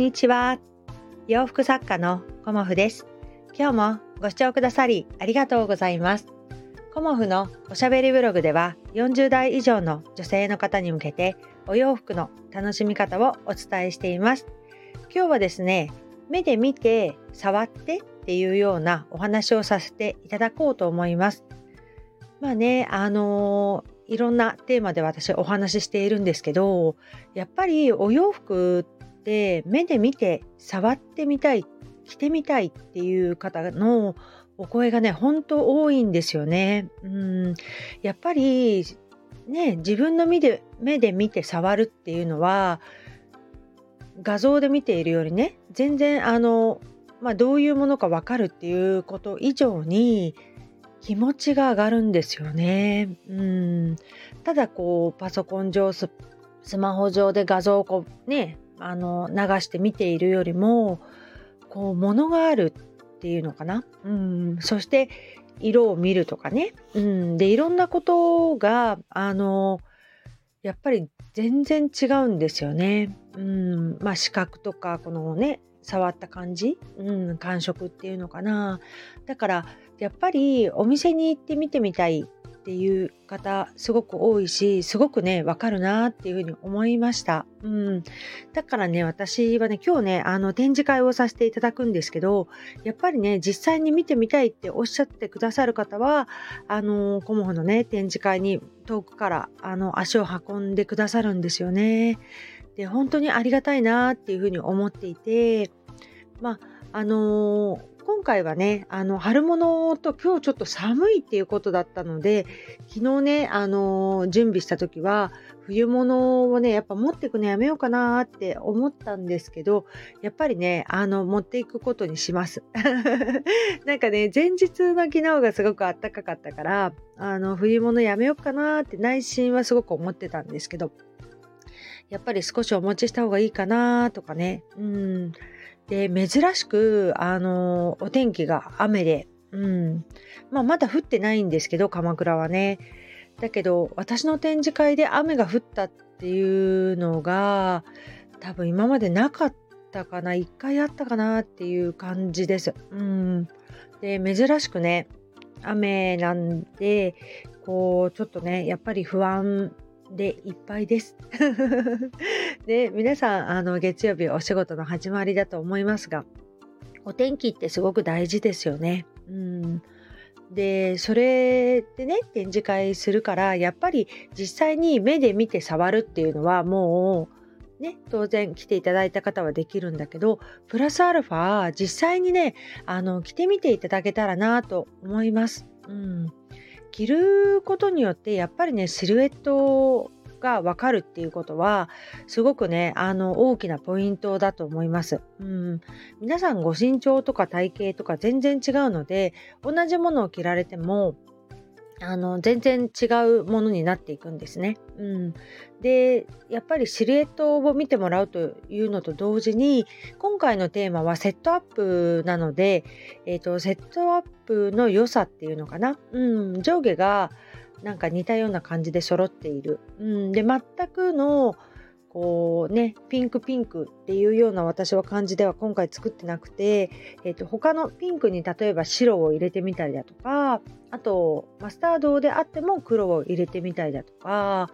にちは。洋服作家のコモフです。今日もご視聴くださりありがとうございます。コモフのおしゃべりブログでは40代以上の女性の方に向けてお洋服の楽しみ方をお伝えしています。今日はですね目で見て触ってっていうようなお話をさせていただこうと思います。まあねあのーいろんなテーマで私お話ししているんですけどやっぱりお洋服って目で見て触ってみたい着てみたいっていう方のお声がね本当多いんですよね。うんやっぱりね自分の目で目で見て触るっていうのは画像で見ているよりね全然あの、まあ、どういうものか分かるっていうこと以上に気持ちが上がるんですよね。うんただこうパソコン上スマホ上で画像をこうねあの流して見ているよりもこう物があるっていうのかな？うんそして色を見るとかね。うん、でいろんなことがあのやっぱり全然違うんですよね。うんまあ視覚とかこのね触った感じ、うん、感触っていうのかな。だからやっぱりお店に行って見てみたいっていう方すごく多いしすごくねわかるなっていうふうに思いました、うん、だからね私はね今日ねあの展示会をさせていただくんですけどやっぱりね実際に見てみたいっておっしゃってくださる方はあのコモフのね展示会に遠くからあの足を運んでくださるんですよね。で本当にありがたいなっていうふうに思っていてまああのー今回はね、あの春物と今日ちょっと寒いっていうことだったので、昨日ね、あの準備した時は冬物をね、やっぱ持っていくのやめようかなって思ったんですけど、やっぱりね、あの持っていくことにします。なんかね、前日の昨日がすごく暖かかったから、あの冬物やめようかなって内心はすごく思ってたんですけど、やっぱり少しお持ちした方がいいかなとかね、うん。で、珍しく、あの、お天気が雨で、うん。まあ、まだ降ってないんですけど、鎌倉はね。だけど、私の展示会で雨が降ったっていうのが、多分今までなかったかな、一回あったかなっていう感じです。うん。で、珍しくね、雨なんで、こう、ちょっとね、やっぱり不安でいっぱいです。で皆さんあの月曜日お仕事の始まりだと思いますがお天気ってすごく大事ですよね。うんでそれでね展示会するからやっぱり実際に目で見て触るっていうのはもうね当然来ていただいた方はできるんだけどプラスアルファ実際にねあの着てみていただけたらなと思います。うん着ることによってやっぱりねシルエットが分かるっていうことはすごくねあの大きなポイントだと思います。うん、皆さんご身長とか体型とか全然違うので同じものを着られてもあの全然違うものになっていくんですね。うん、でやっぱりシルエットを見てもらうというのと同時に今回のテーマはセットアップなので、えーと、セットアップの良さっていうのかな、うん、上下がなんか似たような感じで揃っている。うん、で全くのこうねピンクピンクっていうような私は感じでは今回作ってなくて、えー、と他のピンクに例えば白を入れてみたりだとかあとマスタードであっても黒を入れてみたりだとか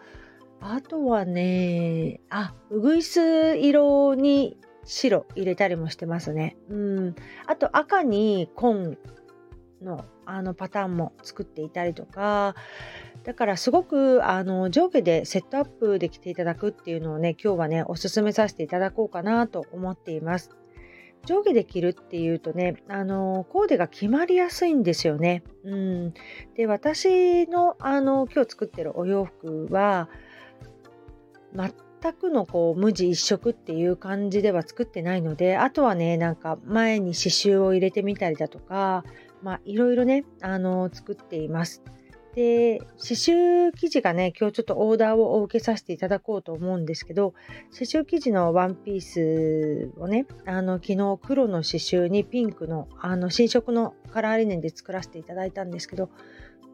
あとはねあうぐいす色に白入れたりもしてますね。うん、あと赤に紺のあのパターンも作っていたりとかだからすごくあの上下でセットアップできていただくっていうのをね今日はねおすすめさせていただこうかなと思っています。上下で着るっていうとねあのコーデが決まりやすいんですよね。うん、で私のあの今日作ってるお洋服は全くのこう無地一色っていう感じでは作ってないのであとはねなんか前に刺繍を入れてみたりだとかまあ、いろいろね、あの作っています。で、刺繍生地がね、今日ちょっとオーダーをお受けさせていただこうと思うんですけど、刺繍生地のワンピースをね、あの、昨日黒の刺繍にピンクの、あの、新色のカラーリネンで作らせていただいたんですけど、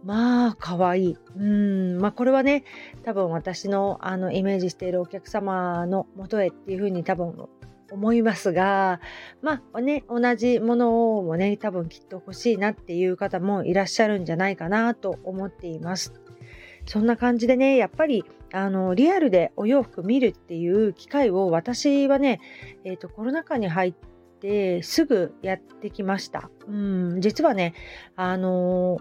まあ、可愛い。うん、まあ、これはね、多分私のあのイメージしているお客様のもとへっていうふうに多分思いますが、まあね、同じものをね、多分きっと欲しいなっていう方もいらっしゃるんじゃないかなと思っています。そんな感じでね、やっぱりあのリアルでお洋服見るっていう機会を私はね、えーと、コロナ禍に入ってすぐやってきました。うん、実はね、あの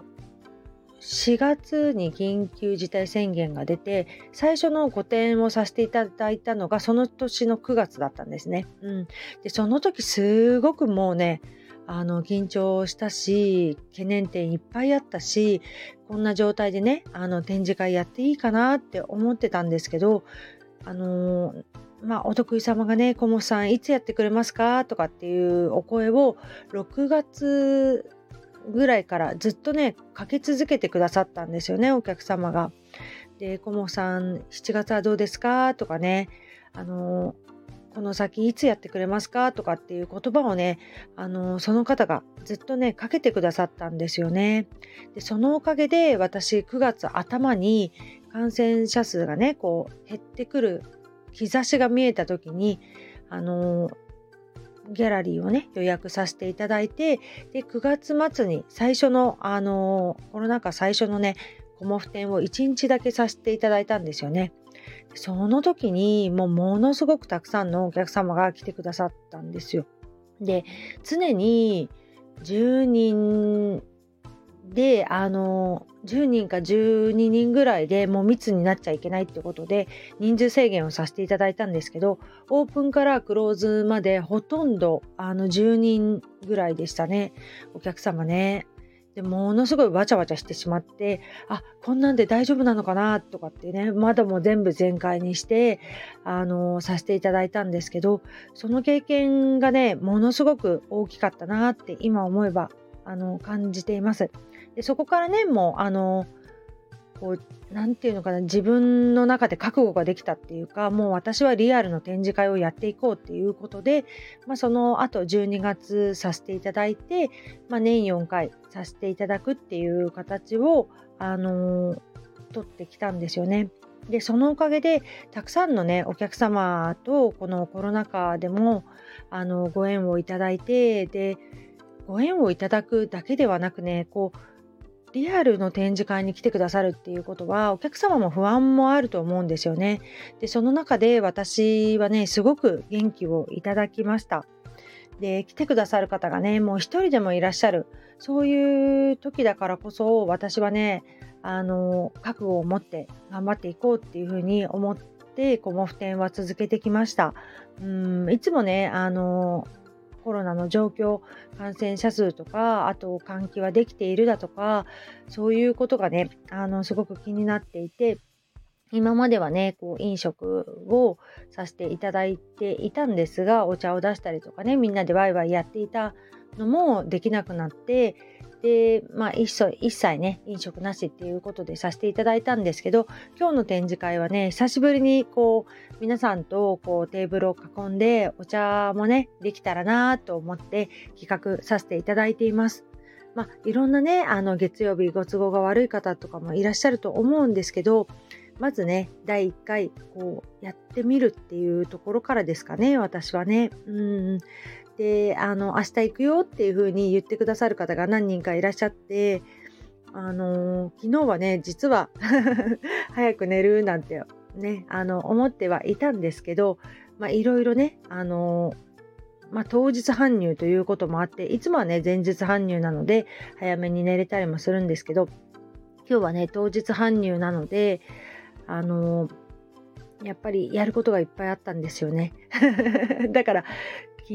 4月に緊急事態宣言が出て最初の個展をさせていただいたのがその年の9月だったんですね。うん、でその時すごくもうねあの緊張したし懸念点いっぱいあったしこんな状態でねあの展示会やっていいかなって思ってたんですけどあのー、まあ、お得意様がね、コモさんいつやってくれますか？とかっていうお声を6月ぐらいからずっとね、かけ続けてくださったんですよね、お客様が。で、コモさん7月はどうですか？とかね、あのこの先いつやってくれますか？とかっていう言葉をね、あのその方がずっとね、かけてくださったんですよね。で、そのおかげで私9月頭に感染者数がね、こう減ってくる兆しが見えた時に、あのギャラリーをね、予約させていただいて、で、9月末に最初の、あのコロナ禍最初のね、コモフ展を1日だけさせていただいたんですよね。その時にもうものすごくたくさんのお客様が来てくださったんですよ。で常に10人であの10人か12人ぐらいでもう密になっちゃいけないってことで人数制限をさせていただいたんですけどオープンからクローズまでほとんどあの10人ぐらいでしたねお客様ね。でものすごいわちゃわちゃしてしまってあこんなんで大丈夫なのかなとかってね窓もう全部全開にしてあのさせていただいたんですけどその経験がねものすごく大きかったなって今思えばあの感じています。でそこからねもうあのこう何て言うのかな自分の中で覚悟ができたっていうかもう私はリアルの展示会をやっていこうっていうことで、まあ、その後12月させていただいて、まあ、年4回させていただくっていう形を、あのー、取ってきたんですよね。でそのおかげでたくさんのねお客様とこのコロナ禍でもあのご縁をいただいてでご縁をいただくだけではなくねこうリアルの展示会に来てくださるっていうことはお客様も不安もあると思うんですよね。でその中で私はねすごく元気をいただきました。で来てくださる方がねもう一人でもいらっしゃるそういう時だからこそ私はねあの覚悟を持って頑張っていこうっていうふうに思ってコモフ展は続けてきました。うんいつもねあのコロナの状況感染者数とかあと換気はできているだとかそういうことがねあのすごく気になっていて今まではねこう飲食をさせていただいていたんですがお茶を出したりとかねみんなでワイワイやっていたのもできなくなってで、まあ一切、一切ね、飲食なしっていうことでさせていただいたんですけど、今日の展示会はね、久しぶりにこう、皆さんとこうテーブルを囲んで、お茶もね、できたらなと思って企画させていただいています。まあ、いろんなね、あの、月曜日ご都合が悪い方とかもいらっしゃると思うんですけど、まずね、第1回、こう、やってみるっていうところからですかね、私はね。うん。であの明日行くよっていう風に言ってくださる方が何人かいらっしゃってあの昨日はね実は 早く寝るなんてねあの思ってはいたんですけどいろいろねあのまあ、当日搬入ということもあっていつもはね前日搬入なので早めに寝れたりもするんですけど今日はね当日搬入なのであのやっぱりやることがいっぱいあったんですよね。だから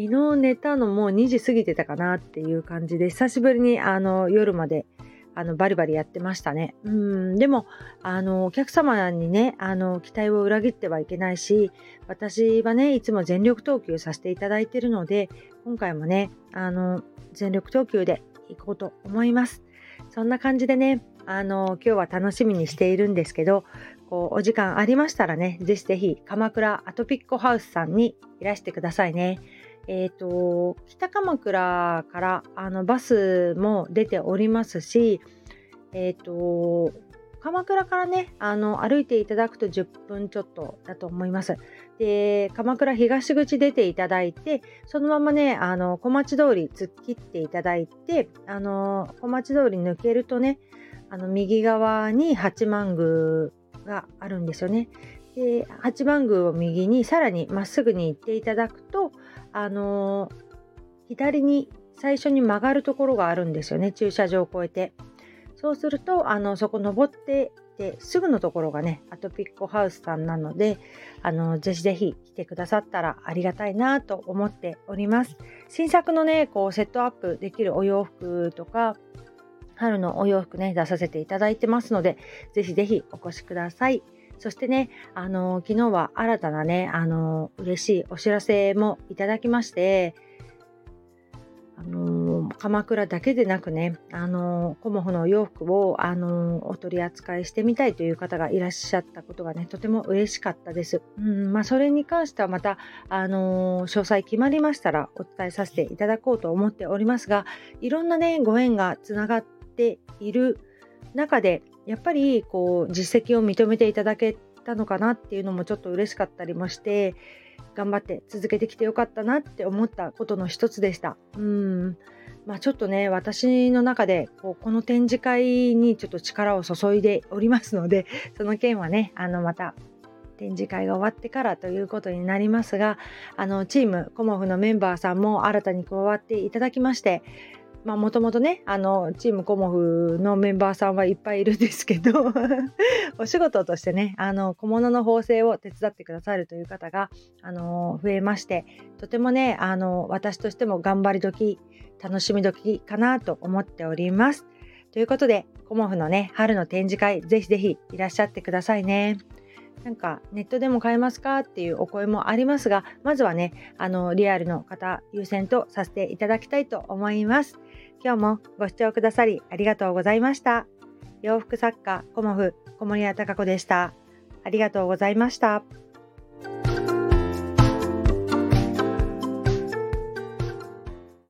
昨日寝たのもう2時過ぎてたかなっていう感じで、久しぶりにあの夜まであのバリバリやってましたね。うん、でも、あの、お客様にね、あの、期待を裏切ってはいけないし、私はね、いつも全力投球させていただいてるので、今回もね、あの、全力投球でいこうと思います。そんな感じでね、あの、今日は楽しみにしているんですけど、こう、お時間ありましたらね、ぜひぜひ、鎌倉アトピックハウスさんにいらしてくださいね。え、ー、と、北鎌倉からあのバスも出ておりますし、え、ー、と、鎌倉からねあの歩いていただくと10分ちょっとだと思います。で鎌倉東口出ていただいてそのままねあの小町通り突っ切っていただいてあの小町通り抜けるとねあの右側に八幡宮があるんですよね。で八幡宮を右にさらにまっすぐに行っていただくとあの左に最初に曲がるところがあるんですよね。駐車場を越えて。そうするとあのそこ登ってですぐのところがねアトピックハウスさんなのであのぜひぜひ来てくださったらありがたいなと思っております。新作のねこうセットアップできるお洋服とか春のお洋服ね出させていただいてますのでぜひぜひお越しください。そしてね、あの昨日は新たなね、あの嬉しいお知らせもいただきまして、あの鎌倉だけでなくね、あのコモフのお洋服を、あのお取り扱いしてみたいという方がいらっしゃったことがね、とても嬉しかったです。うんまあ、それに関してはまた、あの詳細決まりましたらお伝えさせていただこうと思っておりますが、いろんなね、ご縁がつながっている中で、やっぱりこう実績を認めていただけたのかなっていうのもちょっと嬉しかったりもして、頑張って続けてきてよかったなって思ったことの一つでした。うんまあ、ちょっとね私の中でこうこの展示会にちょっと力を注いでおりますので その件はねあのまた展示会が終わってからということになりますがあのチームコモフのメンバーさんも新たに加わっていただきましてまあもともとねあのチームコモフのメンバーさんはいっぱいいるんですけど お仕事としてねあの小物の縫製を手伝ってくださるという方があの増えましてとてもねあの私としても頑張り時楽しみ時かなと思っております。ということでコモフのね春の展示会ぜひぜひいらっしゃってくださいね。なんかネットでも買えますかっていうお声もありますがまずはねあのリアルの方優先とさせていただきたいと思います。今日もご視聴くださりありがとうございました。洋服作家コモフ小森屋隆子でした。ありがとうございました。